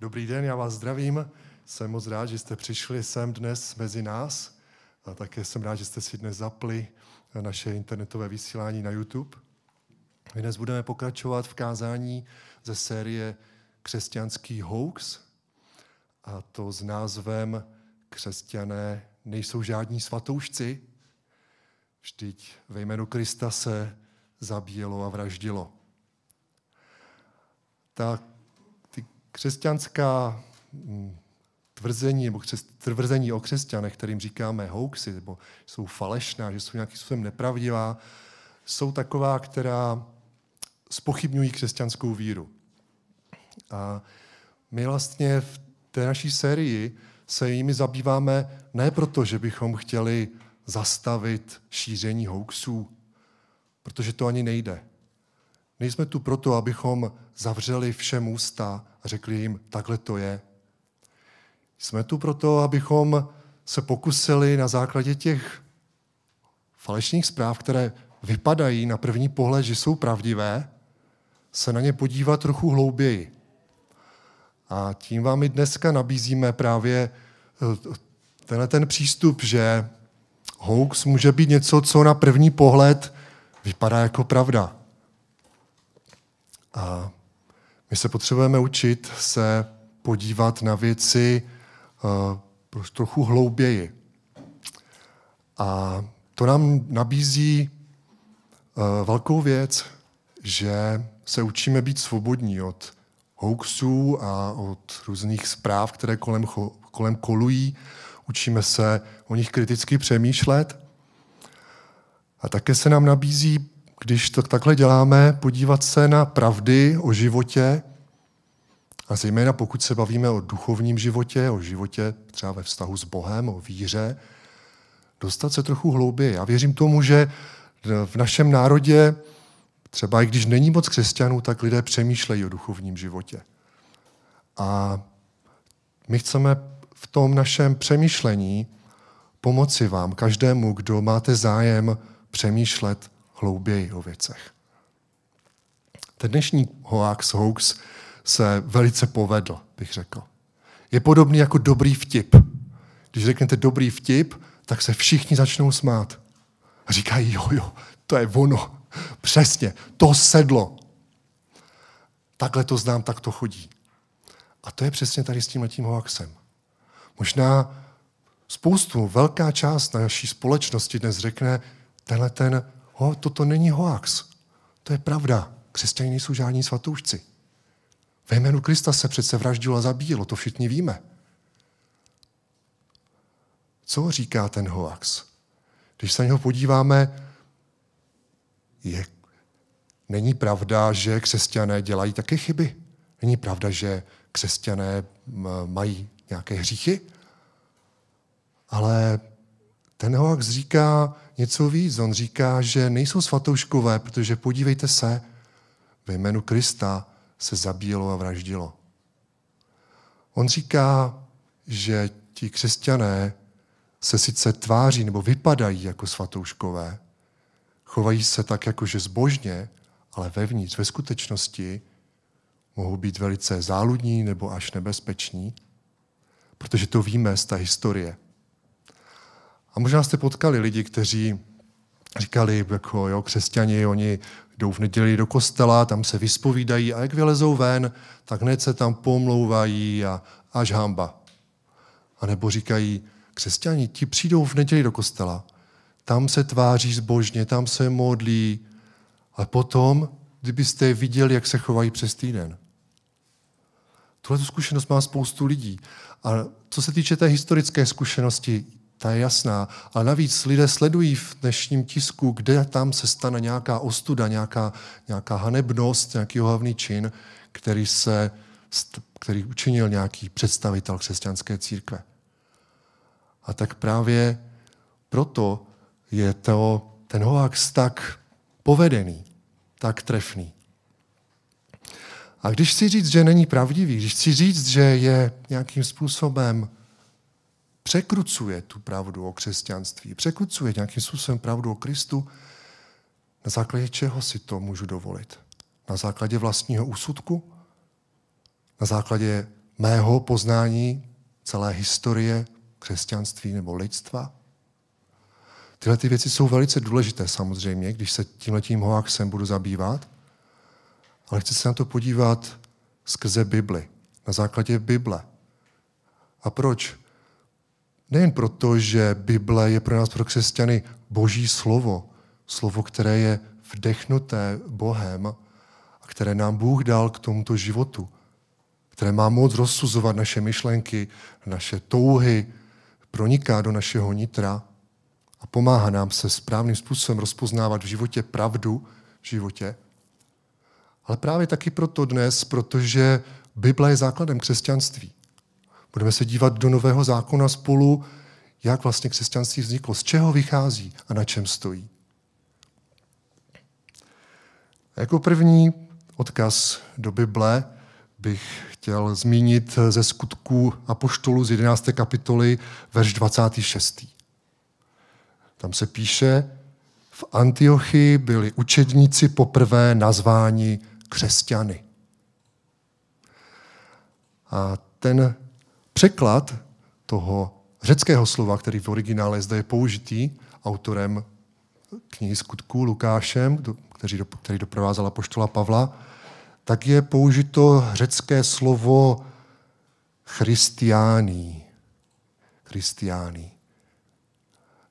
Dobrý den, já vás zdravím. Jsem moc rád, že jste přišli sem dnes mezi nás. A také jsem rád, že jste si dnes zapli naše internetové vysílání na YouTube. My dnes budeme pokračovat v kázání ze série Křesťanský hoax, a to s názvem Křesťané nejsou žádní svatoušci, vždyť ve jménu Krista se zabíjelo a vraždilo. Ta ty křesťanská mm, tvrzení nebo tvrzení o křesťanech, kterým říkáme hoaxy, nebo jsou falešná, že jsou nějakým způsobem nepravdivá, jsou taková, která spochybňují křesťanskou víru. A my vlastně v té naší sérii se jimi zabýváme ne proto, že bychom chtěli zastavit šíření hoaxů, protože to ani nejde. Nejsme tu proto, abychom zavřeli všem ústa a řekli jim, takhle to je. Jsme tu proto, abychom se pokusili na základě těch falešných zpráv, které vypadají na první pohled, že jsou pravdivé, se na ně podívat trochu hlouběji. A tím vám i dneska nabízíme právě eh, tenhle ten přístup, že hoax může být něco, co na první pohled vypadá jako pravda. A my se potřebujeme učit se podívat na věci uh, trochu hlouběji. A to nám nabízí uh, velkou věc, že se učíme být svobodní od hoaxů a od různých zpráv, které kolem, kolem kolují. Učíme se o nich kriticky přemýšlet. A také se nám nabízí když to takhle děláme, podívat se na pravdy o životě, a zejména pokud se bavíme o duchovním životě, o životě třeba ve vztahu s Bohem, o víře, dostat se trochu hlouběji. Já věřím tomu, že v našem národě, třeba i když není moc křesťanů, tak lidé přemýšlejí o duchovním životě. A my chceme v tom našem přemýšlení pomoci vám, každému, kdo máte zájem přemýšlet hlouběji o věcech. Ten dnešní hoax, hoax se velice povedl, bych řekl. Je podobný jako dobrý vtip. Když řeknete dobrý vtip, tak se všichni začnou smát. A říkají, jo, jo, to je ono. Přesně, to sedlo. Takhle to znám, tak to chodí. A to je přesně tady s tím hoaxem. Možná spoustu, velká část naší společnosti dnes řekne, tenhle ten ho, toto není hoax. To je pravda. Křesťané nejsou žádní svatoušci. Ve jménu Krista se přece vraždilo a zabíjelo, to všichni víme. Co říká ten hoax? Když se na něho podíváme, je, není pravda, že křesťané dělají také chyby. Není pravda, že křesťané mají nějaké hříchy. Ale ten hoax říká něco víc. On říká, že nejsou svatouškové, protože podívejte se, ve jménu Krista se zabíjelo a vraždilo. On říká, že ti křesťané se sice tváří nebo vypadají jako svatouškové, chovají se tak jakože zbožně, ale vevnitř, ve skutečnosti, mohou být velice záludní nebo až nebezpeční, protože to víme z té historie. A možná jste potkali lidi, kteří říkali, jako jo, křesťani, oni jdou v neděli do kostela, tam se vyspovídají a jak vylezou ven, tak hned se tam pomlouvají a až hamba. A nebo říkají, křesťani, ti přijdou v neděli do kostela, tam se tváří zbožně, tam se modlí, a potom, kdybyste viděli, jak se chovají přes týden. Tuhle zkušenost má spoustu lidí. A co se týče té historické zkušenosti, ta je jasná. Ale navíc lidé sledují v dnešním tisku, kde tam se stane nějaká ostuda, nějaká, nějaká hanebnost, nějaký ohavný čin, který, se, který učinil nějaký představitel křesťanské církve. A tak právě proto je to, ten hoax tak povedený, tak trefný. A když chci říct, že není pravdivý, když chci říct, že je nějakým způsobem překrucuje tu pravdu o křesťanství, překrucuje nějakým způsobem pravdu o Kristu, na základě čeho si to můžu dovolit? Na základě vlastního úsudku? Na základě mého poznání celé historie křesťanství nebo lidstva? Tyhle ty věci jsou velice důležité samozřejmě, když se tímhletím hoaxem budu zabývat, ale chci se na to podívat skrze Bibli, na základě Bible. A proč? Nejen proto, že Bible je pro nás, pro křesťany, boží slovo, slovo, které je vdechnuté Bohem a které nám Bůh dal k tomuto životu, které má moc rozsuzovat naše myšlenky, naše touhy, proniká do našeho nitra a pomáhá nám se správným způsobem rozpoznávat v životě pravdu v životě. Ale právě taky proto dnes, protože Bible je základem křesťanství. Budeme se dívat do Nového zákona spolu, jak vlastně křesťanství vzniklo, z čeho vychází a na čem stojí. A jako první odkaz do Bible bych chtěl zmínit ze skutků Apoštolu z 11. kapitoly, verš 26. Tam se píše, v Antiochii byli učedníci poprvé nazváni křesťany. A ten překlad toho řeckého slova, který v originále zde je použitý autorem knihy skutků Lukášem, který, který doprovázel poštola Pavla, tak je použito řecké slovo christiání. Christiání.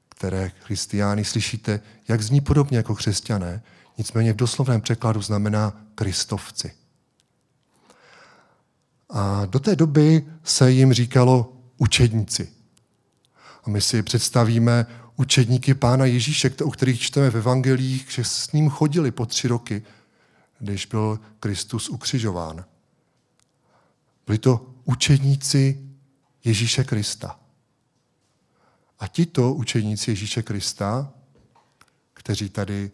Které christiány slyšíte, jak zní podobně jako křesťané, nicméně v doslovném překladu znamená kristovci. A do té doby se jim říkalo učedníci. A my si představíme učedníky pána Ježíše, o kterých čteme v evangelích, že s ním chodili po tři roky, když byl Kristus ukřižován. Byli to učedníci Ježíše Krista. A tito učedníci Ježíše Krista, kteří tady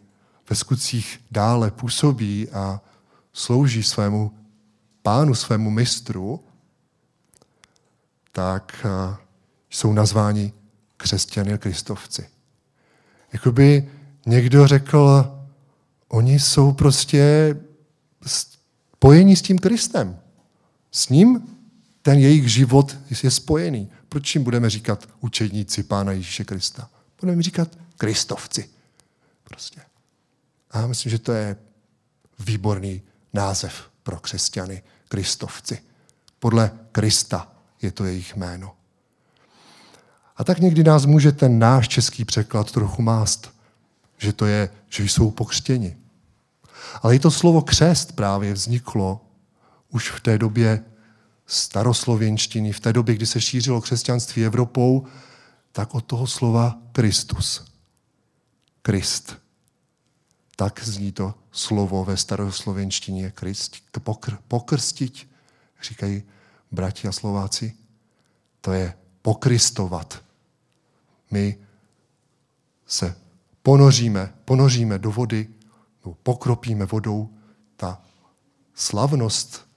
ve skutcích dále působí a slouží svému pánu, svému mistru, tak eh, jsou nazváni křesťany kristovci. Jakoby někdo řekl, oni jsou prostě spojení s tím Kristem. S ním ten jejich život je spojený. Proč jim budeme říkat učedníci Pána Ježíše Krista? Budeme říkat kristovci. Prostě. A já myslím, že to je výborný název pro křesťany, kristovci. Podle Krista je to jejich jméno. A tak někdy nás může ten náš český překlad trochu mást, že to je, že jsou pokřtěni. Ale i to slovo křest právě vzniklo už v té době staroslověnštiny, v té době, kdy se šířilo křesťanství Evropou, tak od toho slova Kristus. Krist. Tak zní to slovo ve staroslověnštině Krist. Pokr, pokrstit, říkají bratři a Slováci. To je pokristovat. My se ponoříme, ponoříme do vody, no, pokropíme vodou. Ta slavnost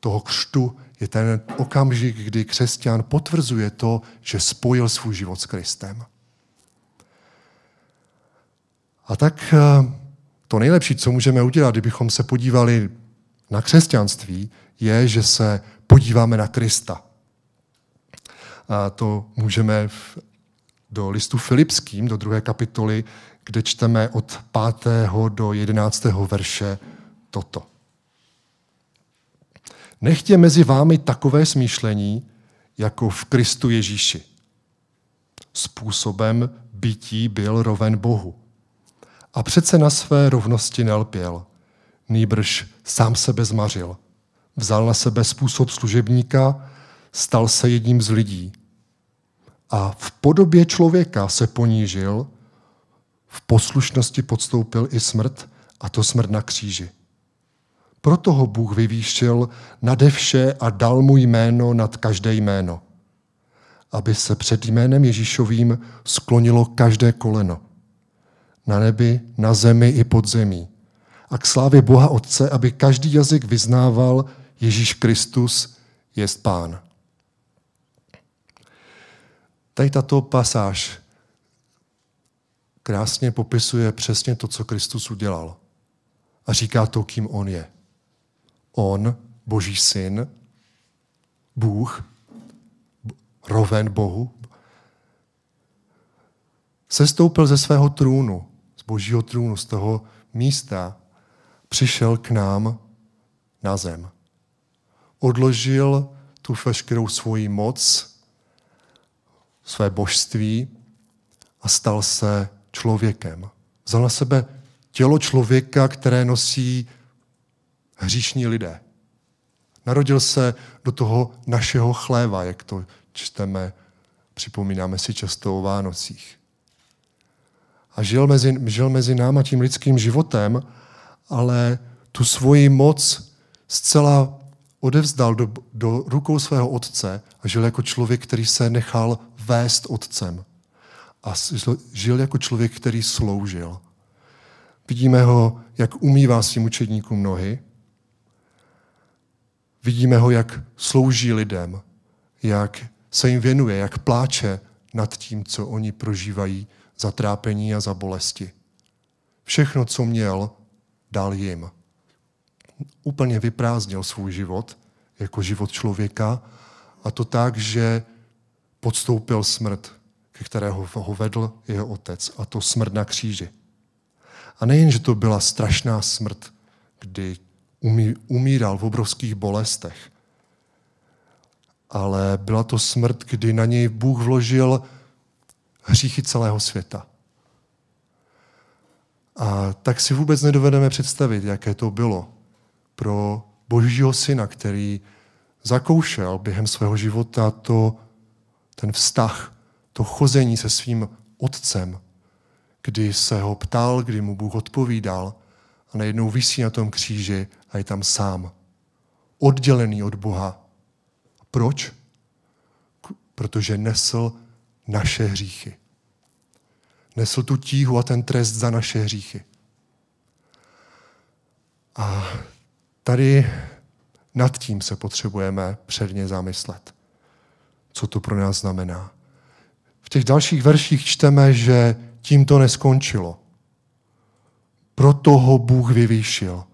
toho křtu je ten okamžik, kdy křesťan potvrzuje to, že spojil svůj život s Kristem. A tak eh, to nejlepší, co můžeme udělat, kdybychom se podívali na křesťanství, je, že se podíváme na Krista. A to můžeme v, do listu Filipským, do druhé kapitoly, kde čteme od 5. do 11. verše toto. Nechtě mezi vámi takové smýšlení, jako v Kristu Ježíši. Způsobem bytí byl roven Bohu. A přece na své rovnosti nelpěl, nýbrž sám sebe zmařil. Vzal na sebe způsob služebníka, stal se jedním z lidí. A v podobě člověka se ponížil, v poslušnosti podstoupil i smrt, a to smrt na kříži. Proto ho Bůh vyvýšil nade vše a dal mu jméno nad každé jméno, aby se před jménem Ježíšovým sklonilo každé koleno. Na nebi, na zemi i pod zemí. A k slávě Boha Otce, aby každý jazyk vyznával Ježíš Kristus je Pán. Tady tato pasáž krásně popisuje přesně to, co Kristus udělal. A říká to, kým on je. On, Boží syn, Bůh, roven Bohu, sestoupil ze svého trůnu, božího trůnu, z toho místa, přišel k nám na zem. Odložil tu veškerou svoji moc, své božství a stal se člověkem. Vzal na sebe tělo člověka, které nosí hříšní lidé. Narodil se do toho našeho chléva, jak to čteme, připomínáme si často o Vánocích. A žil mezi, žil mezi náma tím lidským životem, ale tu svoji moc zcela odevzdal do, do rukou svého otce a žil jako člověk, který se nechal vést otcem. A žil jako člověk, který sloužil. Vidíme ho, jak umývá svým učedníkům nohy. Vidíme ho, jak slouží lidem, jak se jim věnuje, jak pláče nad tím, co oni prožívají za trápení a za bolesti. Všechno, co měl, dal jim. Úplně vyprázdnil svůj život jako život člověka a to tak, že podstoupil smrt, ke kterého ho vedl jeho otec, a to smrt na kříži. A nejen, že to byla strašná smrt, kdy umí, umíral v obrovských bolestech, ale byla to smrt, kdy na něj Bůh vložil hříchy celého světa. A tak si vůbec nedovedeme představit, jaké to bylo pro božího syna, který zakoušel během svého života to, ten vztah, to chození se svým otcem, kdy se ho ptal, kdy mu Bůh odpovídal a najednou vysí na tom kříži a je tam sám. Oddělený od Boha. Proč? Protože nesl naše hříchy. Nesl tu tíhu a ten trest za naše hříchy. A tady nad tím se potřebujeme předně zamyslet. Co to pro nás znamená. V těch dalších verších čteme, že tím to neskončilo. Proto ho Bůh vyvýšil.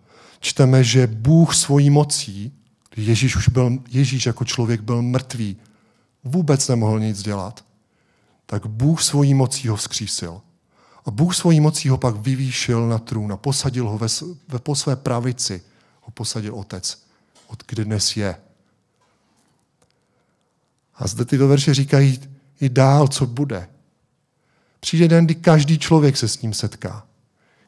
Čteme, že Bůh svojí mocí, Ježíš už byl, Ježíš jako člověk byl mrtvý, vůbec nemohl nic dělat, tak Bůh svojí mocí ho vzkřísil. A Bůh svojí mocí ho pak vyvýšil na trůn a posadil ho ve, ve, po své pravici. Ho posadil otec, od kde dnes je. A zde tyto verše říkají i dál, co bude. Přijde den, kdy každý člověk se s ním setká.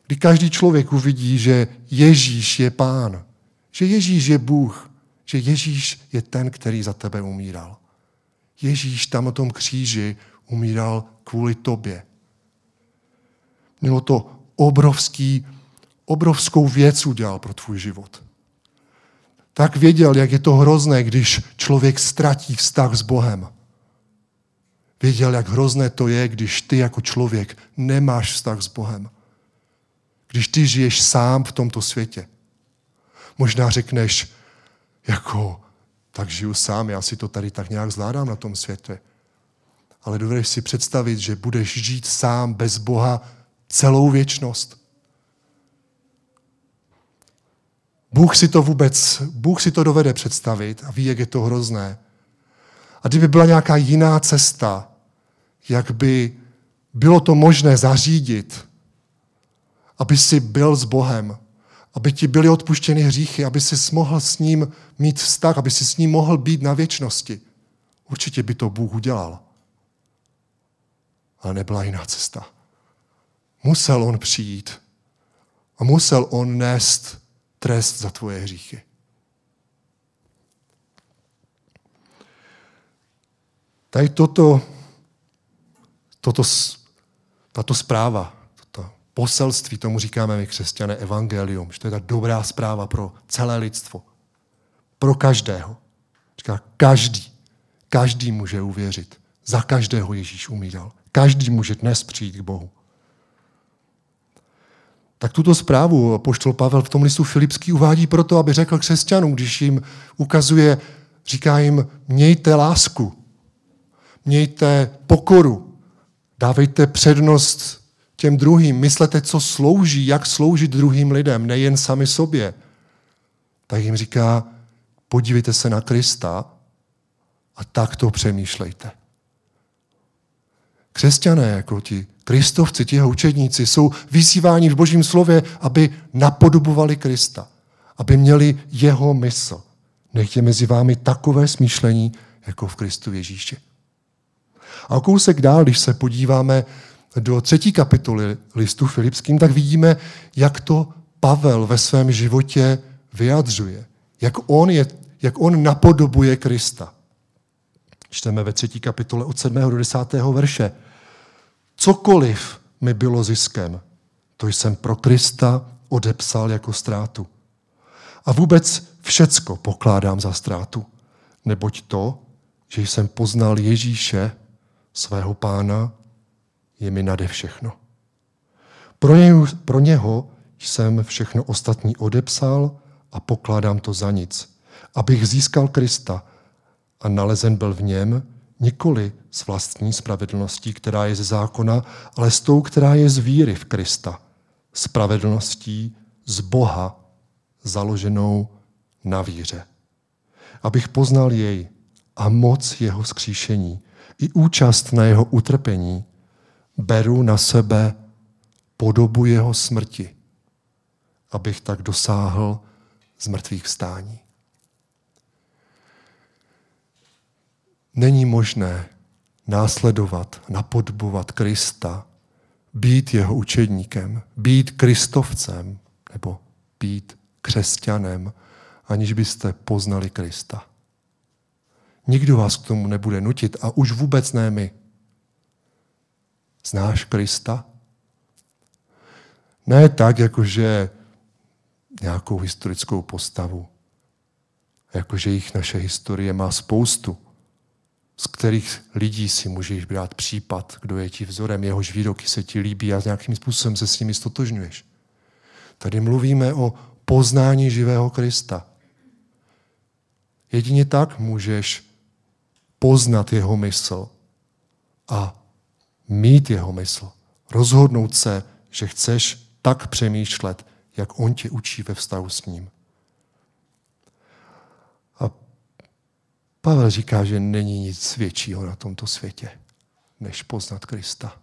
Kdy každý člověk uvidí, že Ježíš je pán, že Ježíš je Bůh, že Ježíš je ten, který za tebe umíral. Ježíš tam na tom kříži umíral kvůli tobě. Mělo to obrovský, obrovskou věc udělal pro tvůj život. Tak věděl, jak je to hrozné, když člověk ztratí vztah s Bohem. Věděl, jak hrozné to je, když ty jako člověk nemáš vztah s Bohem. Když ty žiješ sám v tomto světě. Možná řekneš, jako, tak žiju sám, já si to tady tak nějak zvládám na tom světě. Ale dovedeš si představit, že budeš žít sám bez Boha celou věčnost. Bůh si to vůbec, Bůh si to dovede představit a ví, jak je to hrozné. A kdyby byla nějaká jiná cesta, jak by bylo to možné zařídit, aby si byl s Bohem, aby ti byly odpuštěny hříchy, aby si mohl s ním mít vztah, aby si s ním mohl být na věčnosti. Určitě by to Bůh udělal. Ale nebyla jiná cesta. Musel on přijít a musel on nést trest za tvoje hříchy. Tady toto, toto, tato zpráva, toto poselství, tomu říkáme my křesťané evangelium, že to je ta dobrá zpráva pro celé lidstvo. Pro každého. Říká, každý, každý může uvěřit. Za každého Ježíš umíral. Každý může dnes přijít k Bohu. Tak tuto zprávu poštol Pavel v tom listu Filipský uvádí proto, aby řekl křesťanům, když jim ukazuje, říká jim, mějte lásku, mějte pokoru, dávejte přednost těm druhým, myslete, co slouží, jak sloužit druhým lidem, nejen sami sobě. Tak jim říká, podívejte se na Krista A tak to přemýšlejte. Křesťané, jako ti kristovci, ti jeho učedníci, jsou vyzýváni v božím slově, aby napodobovali Krista, aby měli jeho mysl. Nech je mezi vámi takové smýšlení, jako v Kristu Ježíši. A o kousek dál, když se podíváme do třetí kapitoly listu Filipským, tak vidíme, jak to Pavel ve svém životě vyjadřuje. Jak on, je, jak on napodobuje Krista. Čteme ve třetí kapitole od 7. do 10. verše. Cokoliv mi bylo ziskem, to jsem pro Krista odepsal jako ztrátu. A vůbec všecko pokládám za ztrátu, neboť to, že jsem poznal Ježíše, svého pána, je mi nade všechno. Pro něho, pro něho jsem všechno ostatní odepsal a pokládám to za nic, abych získal Krista a nalezen byl v něm nikoli s vlastní spravedlností, která je ze zákona, ale s tou, která je z víry v Krista. Spravedlností z Boha, založenou na víře. Abych poznal jej a moc jeho skříšení i účast na jeho utrpení, beru na sebe podobu jeho smrti, abych tak dosáhl z mrtvých vstání. Není možné následovat, napodobovat Krista, být jeho učedníkem, být kristovcem nebo být křesťanem, aniž byste poznali Krista. Nikdo vás k tomu nebude nutit a už vůbec ne my. Znáš Krista? Ne tak, jakože nějakou historickou postavu. Jakože jich naše historie má spoustu, z kterých lidí si můžeš brát případ, kdo je ti vzorem, jehož výroky se ti líbí a nějakým způsobem se s nimi stotožňuješ. Tady mluvíme o poznání živého Krista. Jedině tak můžeš poznat jeho mysl a mít jeho mysl. Rozhodnout se, že chceš tak přemýšlet, jak on tě učí ve vztahu s ním. Pavel říká, že není nic většího na tomto světě, než poznat Krista.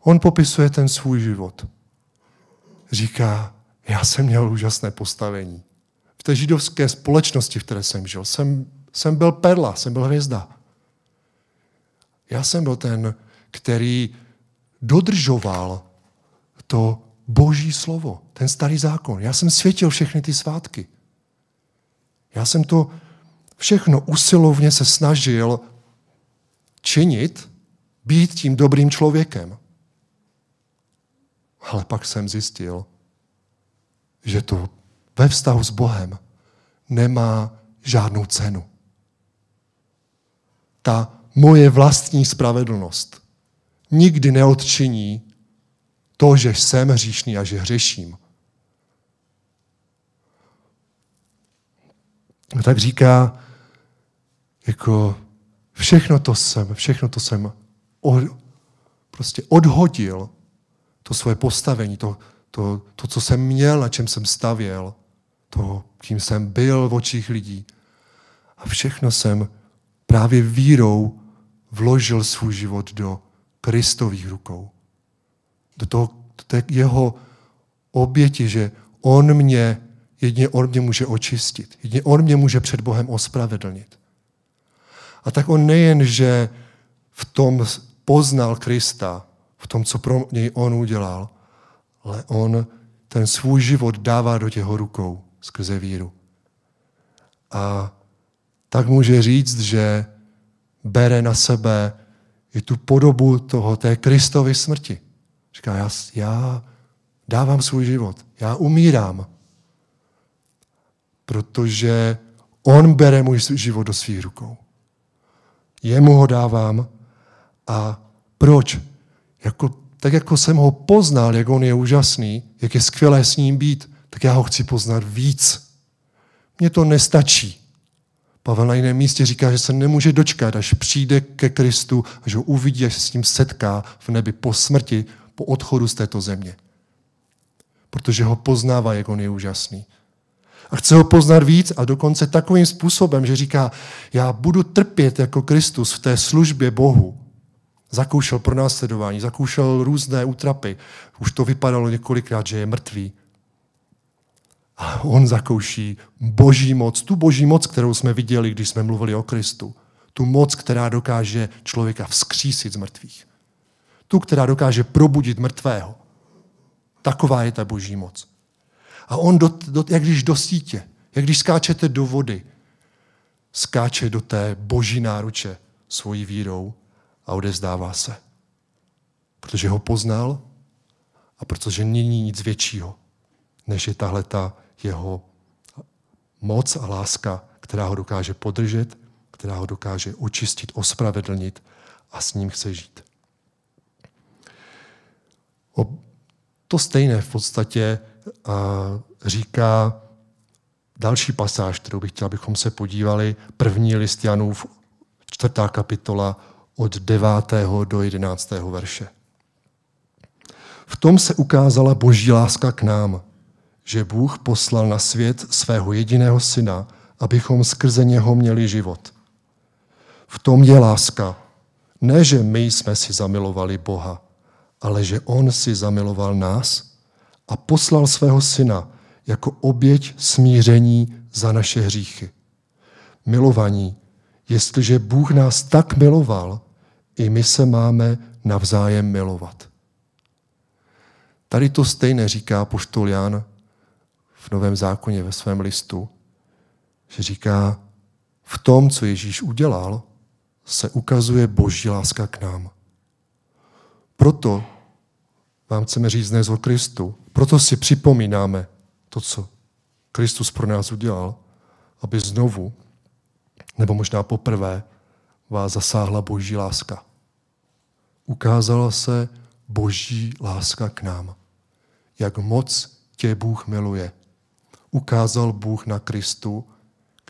On popisuje ten svůj život. Říká, já jsem měl úžasné postavení. V té židovské společnosti, v které jsem žil, jsem jsem byl perla, jsem byl hvězda. Já jsem byl ten, který dodržoval to boží slovo, ten starý zákon. Já jsem světil všechny ty svátky. Já jsem to všechno usilovně se snažil činit, být tím dobrým člověkem. Ale pak jsem zjistil, že to ve vztahu s Bohem nemá žádnou cenu ta moje vlastní spravedlnost nikdy neodčiní to, že jsem hříšný a že hřeším. A tak říká, jako všechno to jsem, všechno to jsem od, prostě odhodil, to svoje postavení, to, to, to, co jsem měl, na čem jsem stavěl, to, kým jsem byl v očích lidí. A všechno jsem právě vírou vložil svůj život do Kristových rukou. Do toho do té jeho oběti, že on mě, jedině on mě může očistit. Jedině on mě může před Bohem ospravedlnit. A tak on nejen, že v tom poznal Krista, v tom, co pro něj on udělal, ale on ten svůj život dává do těho rukou skrze víru. A tak může říct, že bere na sebe i tu podobu toho, té Kristovy smrti. Říká, já, já dávám svůj život, já umírám, protože on bere můj život do svých rukou. Jemu ho dávám a proč? Jako, tak jako jsem ho poznal, jak on je úžasný, jak je skvělé s ním být, tak já ho chci poznat víc. Mně to nestačí. Pavel na jiném místě říká, že se nemůže dočkat, až přijde ke Kristu, až ho uvidí, až se s ním setká v nebi po smrti, po odchodu z této země. Protože ho poznává, jak on je úžasný. A chce ho poznat víc a dokonce takovým způsobem, že říká, já budu trpět jako Kristus v té službě Bohu. Zakoušel pronásledování, zakoušel různé útrapy. Už to vypadalo několikrát, že je mrtvý. A on zakouší boží moc, tu boží moc, kterou jsme viděli, když jsme mluvili o Kristu. Tu moc, která dokáže člověka vzkřísit z mrtvých. Tu, která dokáže probudit mrtvého. Taková je ta boží moc. A on, do, do, jak když do sítě, jak když skáčete do vody, skáče do té boží náruče svojí vírou a odezdává se. Protože ho poznal a protože není nic většího, než je tahle ta jeho moc a láska, která ho dokáže podržet, která ho dokáže očistit, ospravedlnit a s ním chce žít. O to stejné v podstatě říká další pasáž, kterou bych chtěl, abychom se podívali, první list Janův, čtvrtá kapitola od 9. do 11. verše. V tom se ukázala boží láska k nám, že Bůh poslal na svět svého jediného syna, abychom skrze něho měli život. V tom je láska. Ne, že my jsme si zamilovali Boha, ale že On si zamiloval nás a poslal svého syna jako oběť smíření za naše hříchy. Milovaní, jestliže Bůh nás tak miloval, i my se máme navzájem milovat. Tady to stejné říká poštol Jan v Novém zákoně ve svém listu, že říká, v tom, co Ježíš udělal, se ukazuje boží láska k nám. Proto vám chceme říct dnes o Kristu. Proto si připomínáme to, co Kristus pro nás udělal, aby znovu, nebo možná poprvé, vás zasáhla boží láska. Ukázala se boží láska k nám. Jak moc tě Bůh miluje. Ukázal Bůh na Kristu,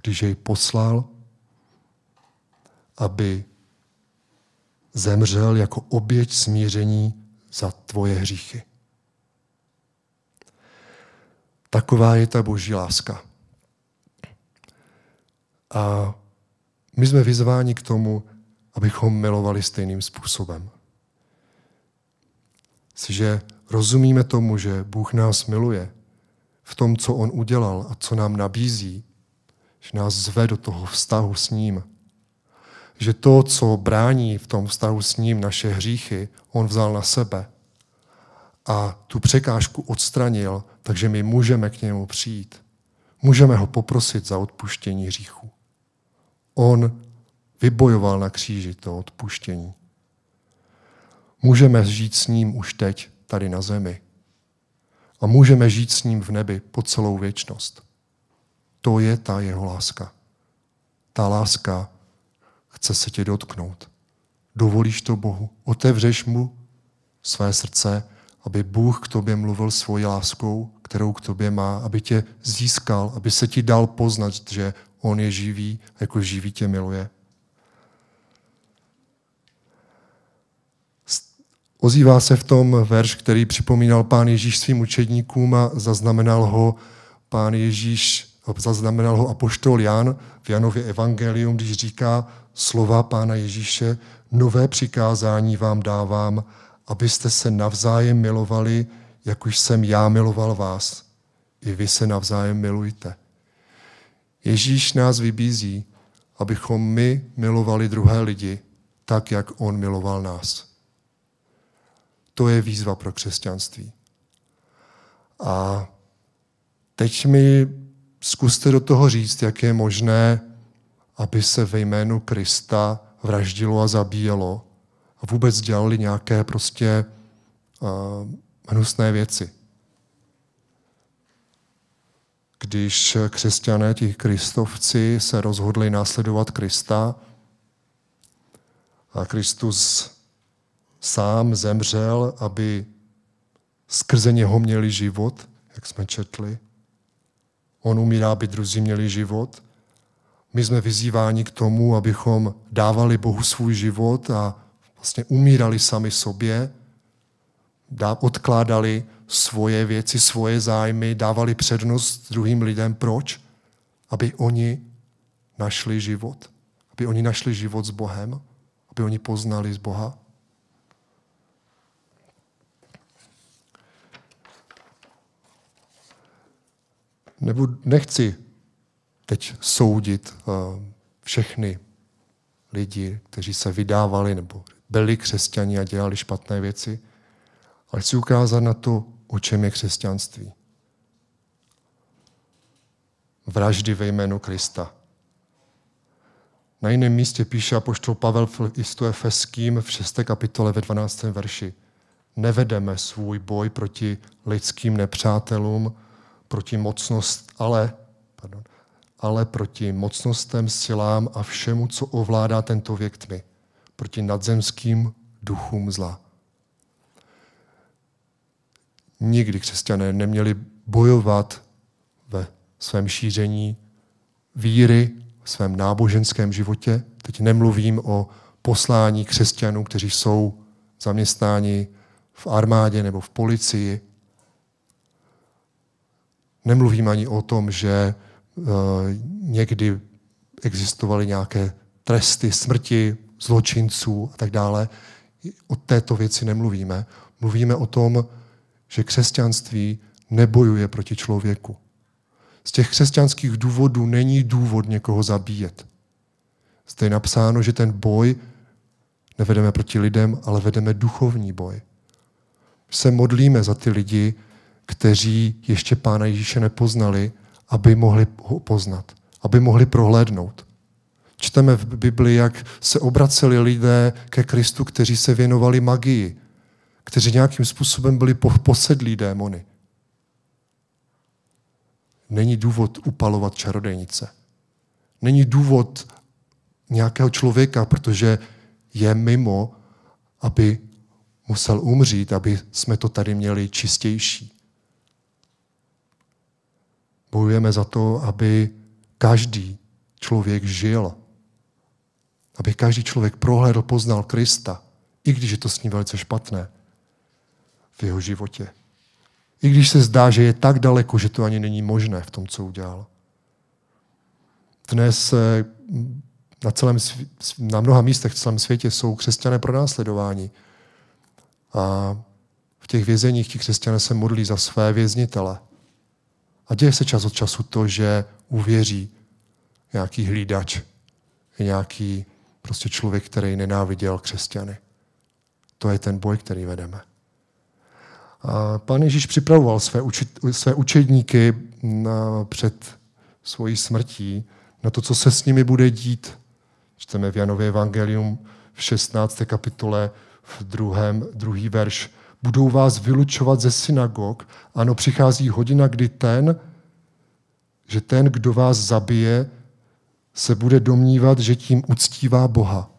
když jej poslal, aby zemřel jako oběť smíření za tvoje hříchy. Taková je ta boží láska. A my jsme vyzváni k tomu, abychom milovali stejným způsobem. že rozumíme tomu, že Bůh nás miluje v tom, co On udělal a co nám nabízí, že nás zve do toho vztahu s ním, že to, co brání v tom vztahu s ním naše hříchy, on vzal na sebe a tu překážku odstranil, takže my můžeme k němu přijít. Můžeme ho poprosit za odpuštění hříchů. On vybojoval na kříži to odpuštění. Můžeme žít s ním už teď, tady na zemi. A můžeme žít s ním v nebi po celou věčnost. To je ta jeho láska. Ta láska, chce se tě dotknout. Dovolíš to Bohu, otevřeš mu své srdce, aby Bůh k tobě mluvil svojí láskou, kterou k tobě má, aby tě získal, aby se ti dal poznat, že On je živý, jako živý tě miluje. Ozývá se v tom verš, který připomínal pán Ježíš svým učedníkům a zaznamenal ho pán Ježíš, zaznamenal ho apoštol Jan v Janově evangelium, když říká, slova Pána Ježíše, nové přikázání vám dávám, abyste se navzájem milovali, jak už jsem já miloval vás. I vy se navzájem milujte. Ježíš nás vybízí, abychom my milovali druhé lidi tak, jak on miloval nás. To je výzva pro křesťanství. A teď mi zkuste do toho říct, jak je možné aby se ve jménu Krista vraždilo a zabíjelo a vůbec dělali nějaké prostě uh, hnusné věci. Když křesťané, ti kristovci, se rozhodli následovat Krista a Kristus sám zemřel, aby skrze něho měli život, jak jsme četli. On umírá, aby druzí měli život – my jsme vyzýváni k tomu, abychom dávali Bohu svůj život a vlastně umírali sami sobě, odkládali svoje věci, svoje zájmy, dávali přednost druhým lidem. Proč? Aby oni našli život. Aby oni našli život s Bohem. Aby oni poznali z Boha. Nebo nechci teď soudit uh, všechny lidi, kteří se vydávali nebo byli křesťani a dělali špatné věci, ale chci ukázat na to, o čem je křesťanství. Vraždy ve jménu Krista. Na jiném místě píše apoštol Pavel listu Efeským v 6. kapitole ve 12. verši. Nevedeme svůj boj proti lidským nepřátelům, proti mocnost, ale, pardon, ale proti mocnostem, silám a všemu, co ovládá tento věk tmy, proti nadzemským duchům zla. Nikdy křesťané neměli bojovat ve svém šíření víry, v svém náboženském životě. Teď nemluvím o poslání křesťanů, kteří jsou zaměstnáni v armádě nebo v policii. Nemluvím ani o tom, že uh, někdy existovaly nějaké tresty smrti zločinců a tak dále. O této věci nemluvíme. Mluvíme o tom, že křesťanství nebojuje proti člověku. Z těch křesťanských důvodů není důvod někoho zabíjet. Zde je napsáno, že ten boj nevedeme proti lidem, ale vedeme duchovní boj. Se modlíme za ty lidi, kteří ještě Pána Ježíše nepoznali, aby mohli ho poznat, aby mohli prohlédnout. Čteme v Bibli, jak se obraceli lidé ke Kristu, kteří se věnovali magii, kteří nějakým způsobem byli posedlí démony. Není důvod upalovat čarodejnice. Není důvod nějakého člověka, protože je mimo, aby musel umřít, aby jsme to tady měli čistější. Bojujeme za to, aby každý člověk žil. Aby každý člověk prohlédl, poznal Krista, i když je to s ním velice špatné v jeho životě. I když se zdá, že je tak daleko, že to ani není možné v tom, co udělal. Dnes na, celém, na mnoha místech v celém světě jsou křesťané pro následování. A v těch vězeních ti křesťané se modlí za své věznitele. A děje se čas od času to, že uvěří nějaký hlídač, nějaký prostě člověk, který nenáviděl křesťany. To je ten boj, který vedeme. A pán Ježíš připravoval své, učit, své učedníky na, před svojí smrtí na to, co se s nimi bude dít. Čteme v Janově evangelium v 16. kapitole v druhém, druhý verš. Budou vás vylučovat ze synagog. Ano, přichází hodina, kdy ten, že ten, kdo vás zabije, se bude domnívat, že tím uctívá Boha.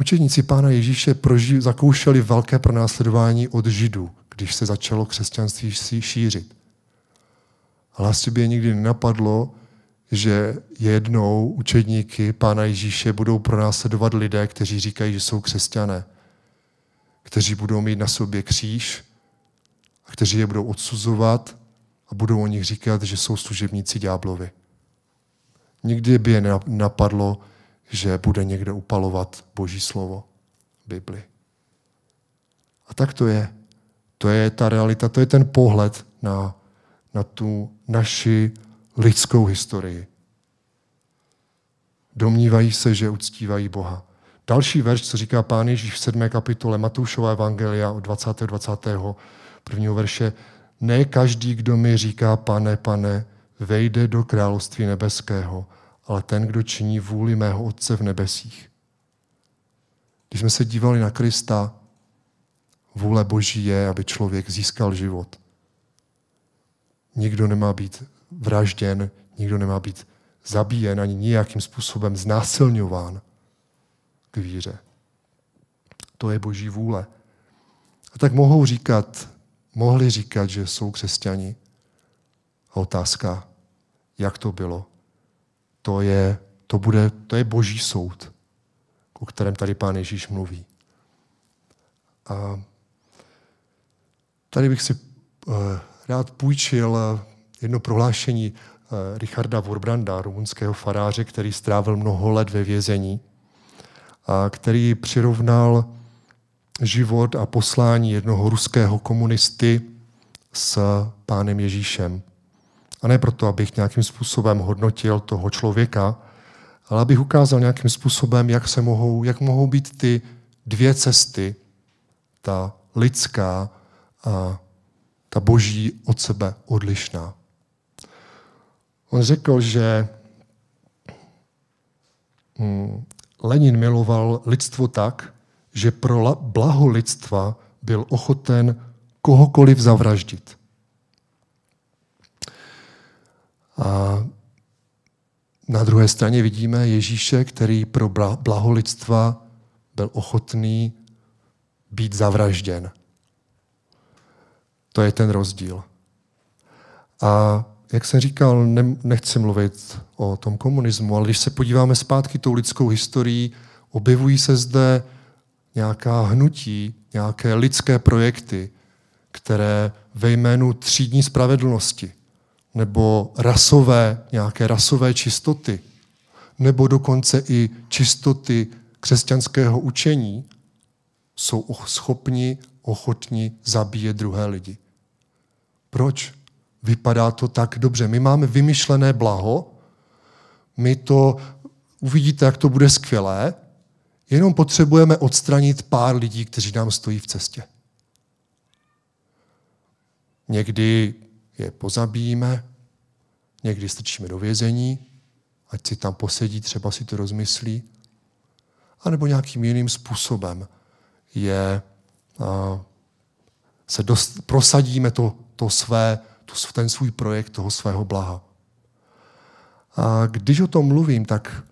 Učeníci Pána Ježíše proži- zakoušeli velké pronásledování od Židů, když se začalo křesťanství šířit. Ale asi by je nikdy nenapadlo, že jednou učedníky Pána Ježíše budou pronásledovat lidé, kteří říkají, že jsou křesťané, kteří budou mít na sobě kříž a kteří je budou odsuzovat a budou o nich říkat, že jsou služebníci ďáblovi. Nikdy by je napadlo, že bude někdo upalovat Boží slovo, Bibli. A tak to je. To je ta realita, to je ten pohled na, na tu naši lidskou historii. Domnívají se, že uctívají Boha. Další verš, co říká pán Ježíš v 7. kapitole Matoušova evangelia od 20. 21. verše. Ne každý, kdo mi říká, pane, pane, vejde do království nebeského, ale ten, kdo činí vůli mého Otce v nebesích. Když jsme se dívali na Krista, vůle Boží je, aby člověk získal život. Nikdo nemá být vražděn, nikdo nemá být zabíjen ani nějakým způsobem znásilňován k víře. To je Boží vůle. A tak mohou říkat, mohli říkat, že jsou křesťani. A otázka, jak to bylo? To je, to bude, to je boží soud, o kterém tady pán Ježíš mluví. A tady bych si uh, rád půjčil jedno prohlášení uh, Richarda Wurbranda, rumunského faráře, který strávil mnoho let ve vězení, a který přirovnal život a poslání jednoho ruského komunisty s pánem Ježíšem. A ne proto, abych nějakým způsobem hodnotil toho člověka, ale abych ukázal nějakým způsobem, jak, se mohou, jak mohou být ty dvě cesty, ta lidská a ta boží od sebe odlišná. On řekl, že hm, Lenin miloval lidstvo tak, že pro blaho lidstva byl ochoten kohokoliv zavraždit. A na druhé straně vidíme Ježíše, který pro blaho lidstva byl ochotný být zavražděn. To je ten rozdíl. A jak jsem říkal, ne, nechci mluvit o tom komunismu, ale když se podíváme zpátky tou lidskou historií, objevují se zde nějaká hnutí, nějaké lidské projekty, které ve jménu třídní spravedlnosti nebo rasové, nějaké rasové čistoty, nebo dokonce i čistoty křesťanského učení, jsou schopni, ochotni zabíjet druhé lidi. Proč? Vypadá to tak dobře. My máme vymyšlené blaho, my to uvidíte, jak to bude skvělé, jenom potřebujeme odstranit pár lidí, kteří nám stojí v cestě. Někdy je pozabíjíme, někdy strčíme do vězení, ať si tam posedí, třeba si to rozmyslí, anebo nějakým jiným způsobem je, a, se dost, prosadíme to, to své, to, ten svůj projekt toho svého blaha. A když o tom mluvím, tak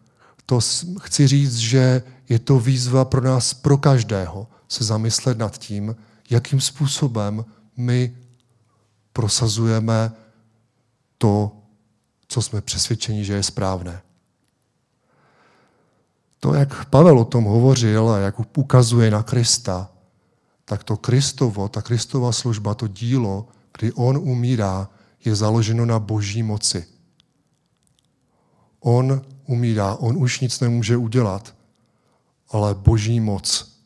to chci říct, že je to výzva pro nás, pro každého, se zamyslet nad tím, jakým způsobem my prosazujeme to, co jsme přesvědčeni, že je správné. To, jak Pavel o tom hovořil a jak ukazuje na Krista, tak to Kristovo, ta Kristova služba, to dílo, kdy on umírá, je založeno na boží moci. On umírá, on už nic nemůže udělat, ale boží moc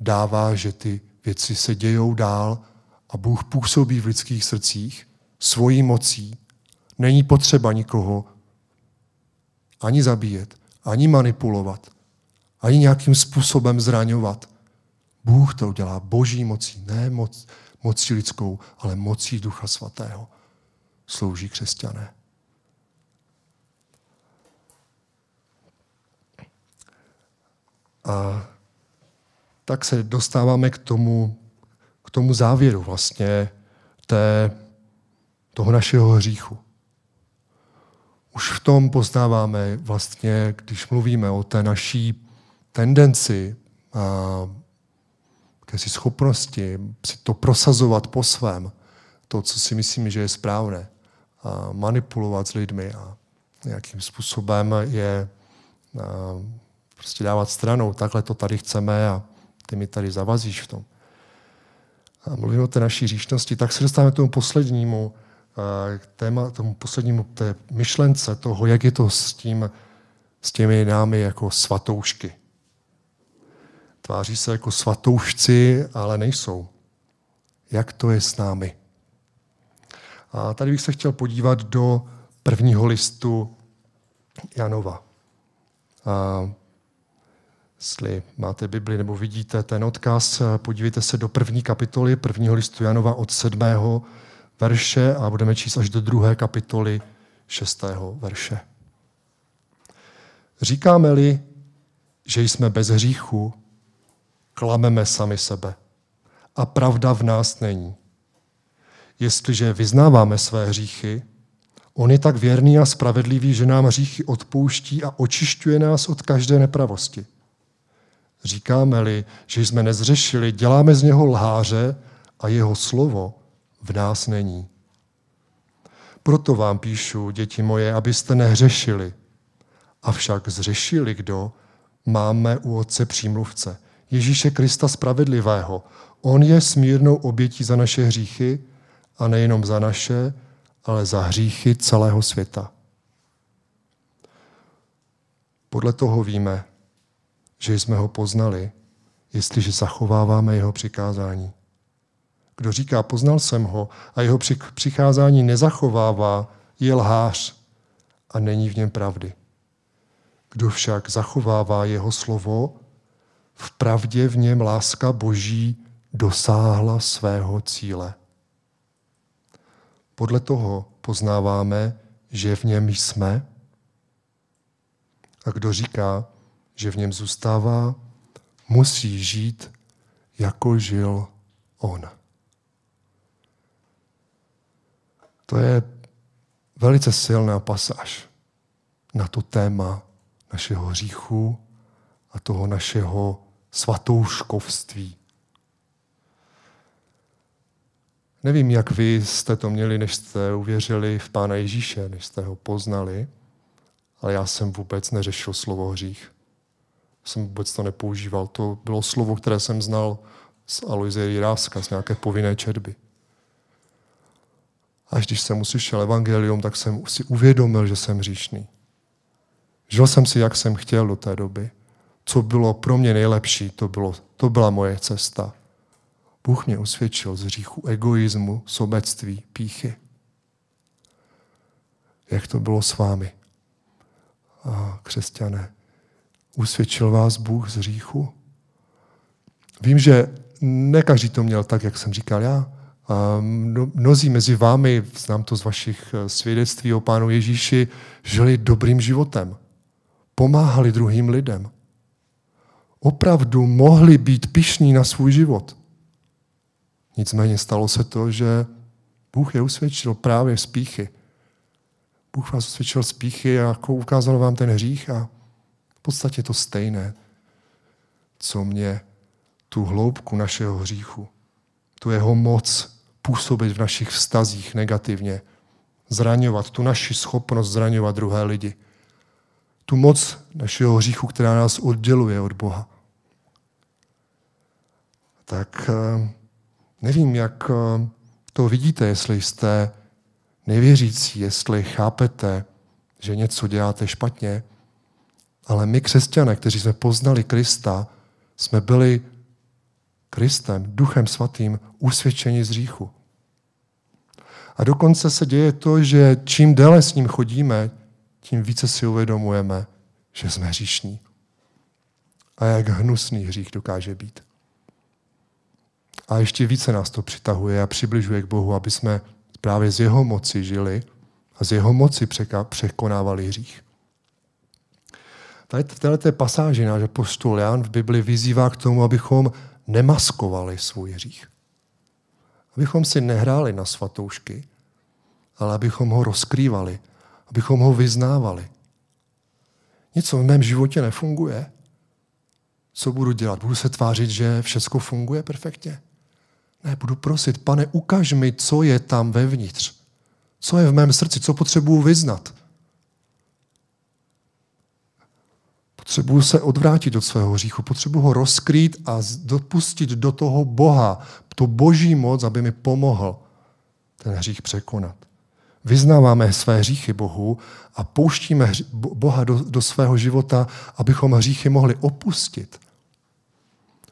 dává, že ty věci se dějou dál a Bůh působí v lidských srdcích svojí mocí. Není potřeba nikoho ani zabíjet, ani manipulovat, ani nějakým způsobem zraňovat. Bůh to udělá boží mocí, ne moc, mocí lidskou, ale mocí Ducha Svatého. Slouží křesťané. A tak se dostáváme k tomu, k tomu závěru vlastně té, toho našeho hříchu. Už v tom poznáváme vlastně, když mluvíme o té naší tendenci a jakési schopnosti si to prosazovat po svém, to, co si myslíme, že je správné, a manipulovat s lidmi a nějakým způsobem je prostě dávat stranou, takhle to tady chceme a ty mi tady zavazíš v tom. A mluvím o té naší říšnosti, tak se dostáváme k tomu poslednímu k téma, tomu poslednímu té myšlence toho, jak je to s, tím, s těmi námi jako svatoušky. Tváří se jako svatoušci, ale nejsou. Jak to je s námi? A tady bych se chtěl podívat do prvního listu Janova. A Jestli máte Bibli nebo vidíte ten odkaz, podívejte se do první kapitoly prvního listu Janova od sedmého verše a budeme číst až do druhé kapitoly šestého verše. Říkáme-li, že jsme bez hříchu, klameme sami sebe a pravda v nás není. Jestliže vyznáváme své hříchy, on je tak věrný a spravedlivý, že nám hříchy odpouští a očišťuje nás od každé nepravosti. Říkáme-li, že jsme nezřešili, děláme z něho lháře a jeho slovo v nás není. Proto vám píšu, děti moje, abyste nehřešili. Avšak zřešili kdo, máme u Otce přímluvce, Ježíše Krista Spravedlivého. On je smírnou obětí za naše hříchy a nejenom za naše, ale za hříchy celého světa. Podle toho víme, že jsme ho poznali, jestliže zachováváme jeho přikázání. Kdo říká, poznal jsem ho a jeho přicházání nezachovává, je lhář a není v něm pravdy. Kdo však zachovává jeho slovo, v pravdě v něm láska Boží dosáhla svého cíle. Podle toho poznáváme, že v něm jsme. A kdo říká, že v něm zůstává, musí žít, jako žil on. To je velice silná pasáž na to téma našeho hříchu a toho našeho svatouškovství. Nevím, jak vy jste to měli, než jste uvěřili v Pána Ježíše, než jste ho poznali, ale já jsem vůbec neřešil slovo hřích. Jsem vůbec to nepoužíval. To bylo slovo, které jsem znal z Aloise Jiráska, z nějaké povinné četby. Až když jsem uslyšel evangelium, tak jsem si uvědomil, že jsem hříšný. Žil jsem si, jak jsem chtěl do té doby. Co bylo pro mě nejlepší, to, bylo, to byla moje cesta. Bůh mě usvědčil z hříchu egoismu, sobectví, píchy. Jak to bylo s vámi, a křesťané? Usvědčil vás Bůh z hříchu? Vím, že ne každý to měl tak, jak jsem říkal já. A mnozí mezi vámi, znám to z vašich eh, svědectví o Pánu Ježíši, žili dobrým životem. Pomáhali druhým lidem. Opravdu mohli být pišní na svůj život. Nicméně stalo se to, že Bůh je usvědčil právě z píchy. Bůh vás usvědčil z píchy a jako ukázal vám ten hřích a v podstatě to stejné, co mě tu hloubku našeho hříchu, tu jeho moc působit v našich vztazích negativně, zraňovat, tu naši schopnost zraňovat druhé lidi, tu moc našeho hříchu, která nás odděluje od Boha. Tak eh, nevím, jak eh, to vidíte, jestli jste nevěřící, jestli chápete, že něco děláte špatně, ale my křesťané, kteří jsme poznali Krista, jsme byli Kristem, Duchem Svatým, usvědčeni z hříchu. A dokonce se děje to, že čím déle s ním chodíme, tím více si uvědomujeme, že jsme hříšní. A jak hnusný hřích dokáže být. A ještě více nás to přitahuje a přibližuje k Bohu, aby jsme právě z jeho moci žili a z jeho moci překonávali hřích. Tady v této pasáži náš apostol Jan v Bibli vyzývá k tomu, abychom nemaskovali svůj hřích. Abychom si nehráli na svatoušky, ale abychom ho rozkrývali, abychom ho vyznávali. Něco v mém životě nefunguje. Co budu dělat? Budu se tvářit, že všechno funguje perfektně? Ne, budu prosit, pane, ukaž mi, co je tam vevnitř. Co je v mém srdci, co potřebuju vyznat. Potřebuju se odvrátit od svého hříchu, potřebuju ho rozkrýt a dopustit do toho Boha, to boží moc, aby mi pomohl ten hřích překonat. Vyznáváme své hříchy Bohu a pouštíme Boha do, do svého života, abychom hříchy mohli opustit.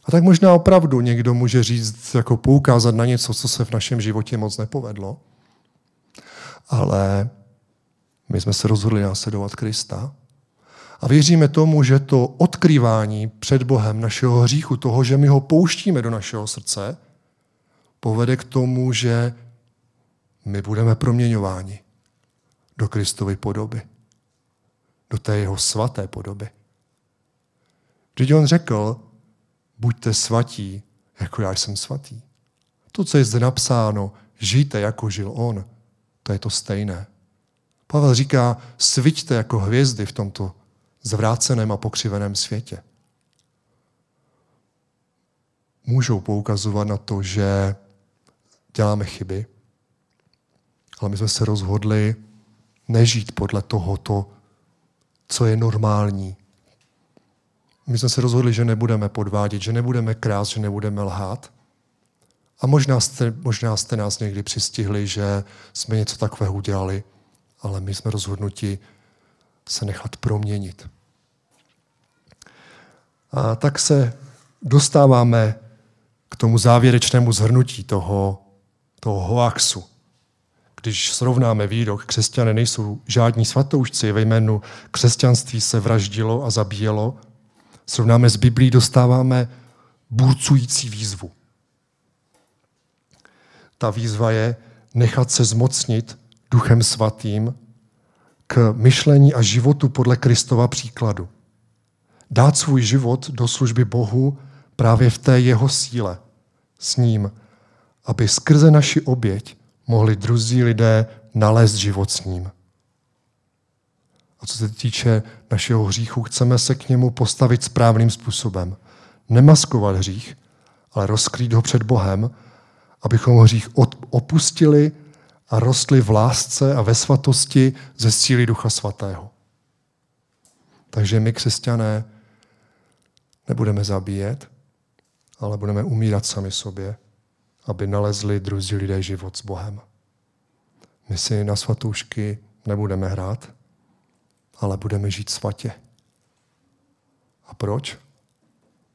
A tak možná opravdu někdo může říct, jako poukázat na něco, co se v našem životě moc nepovedlo. Ale my jsme se rozhodli následovat Krista a věříme tomu, že to odkrývání před Bohem našeho hříchu, toho, že my ho pouštíme do našeho srdce, povede k tomu, že my budeme proměňováni do Kristovy podoby, do té jeho svaté podoby. Vždyť on řekl, buďte svatí, jako já jsem svatý. To, co je zde napsáno, žijte, jako žil on, to je to stejné. Pavel říká, sviťte jako hvězdy v tomto zvráceném a pokřiveném světě. Můžou poukazovat na to, že děláme chyby, ale my jsme se rozhodli nežít podle tohoto, co je normální. My jsme se rozhodli, že nebudeme podvádět, že nebudeme krást, že nebudeme lhát. A možná jste, možná jste nás někdy přistihli, že jsme něco takového udělali, ale my jsme rozhodnuti se nechat proměnit. A tak se dostáváme k tomu závěrečnému zhrnutí toho, toho hoaxu. Když srovnáme výrok, křesťané nejsou žádní svatoušci, ve jménu křesťanství se vraždilo a zabíjelo, srovnáme s Biblí, dostáváme burcující výzvu. Ta výzva je nechat se zmocnit duchem svatým k myšlení a životu podle Kristova příkladu. Dát svůj život do služby Bohu právě v té jeho síle s ním, aby skrze naši oběť mohli druzí lidé nalézt život s ním. A co se týče našeho hříchu, chceme se k němu postavit správným způsobem. Nemaskovat hřích, ale rozkrýt ho před Bohem, abychom hřích opustili a rostli v lásce a ve svatosti ze síly Ducha Svatého. Takže my, křesťané, nebudeme zabíjet, ale budeme umírat sami sobě, aby nalezli druzí lidé život s Bohem. My si na svatoušky nebudeme hrát, ale budeme žít svatě. A proč?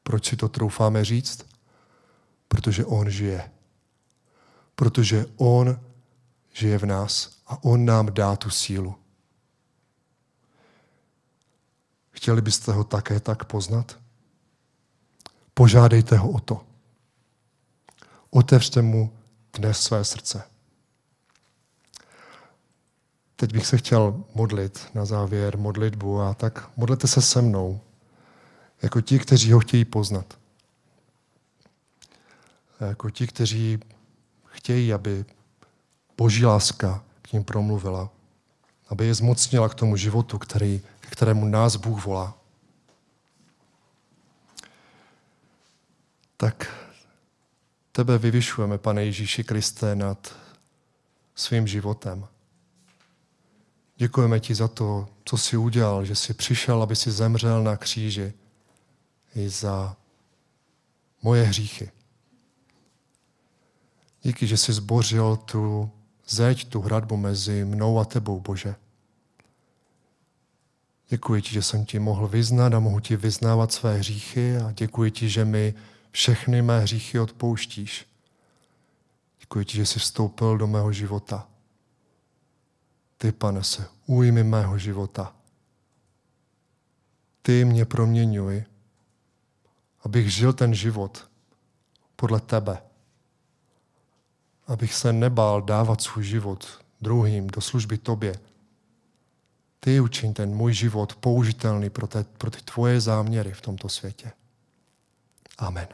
Proč si to troufáme říct? Protože On žije. Protože On žije v nás a On nám dá tu sílu. Chtěli byste ho také tak poznat? Požádejte ho o to. Otevřte mu dnes své srdce. Teď bych se chtěl modlit na závěr modlitbu a tak modlete se se mnou, jako ti, kteří ho chtějí poznat. Jako ti, kteří chtějí, aby boží láska k ním promluvila, aby je zmocnila k tomu životu, který, k kterému nás Bůh volá. Tak tebe vyvyšujeme, pane Ježíši Kriste, nad svým životem. Děkujeme ti za to, co jsi udělal, že jsi přišel, aby si zemřel na kříži i za moje hříchy. Díky, že jsi zbořil tu zeď, tu hradbu mezi mnou a tebou, Bože. Děkuji ti, že jsem ti mohl vyznat a mohu ti vyznávat své hříchy a děkuji ti, že mi všechny mé hříchy odpouštíš. Děkuji ti, že jsi vstoupil do mého života. Ty, pane, se ujmi mého života. Ty mě proměňuj, abych žil ten život podle tebe. Abych se nebál dávat svůj život druhým do služby tobě. Ty učiň ten můj život použitelný pro, te, pro ty tvoje záměry v tomto světě. Amen.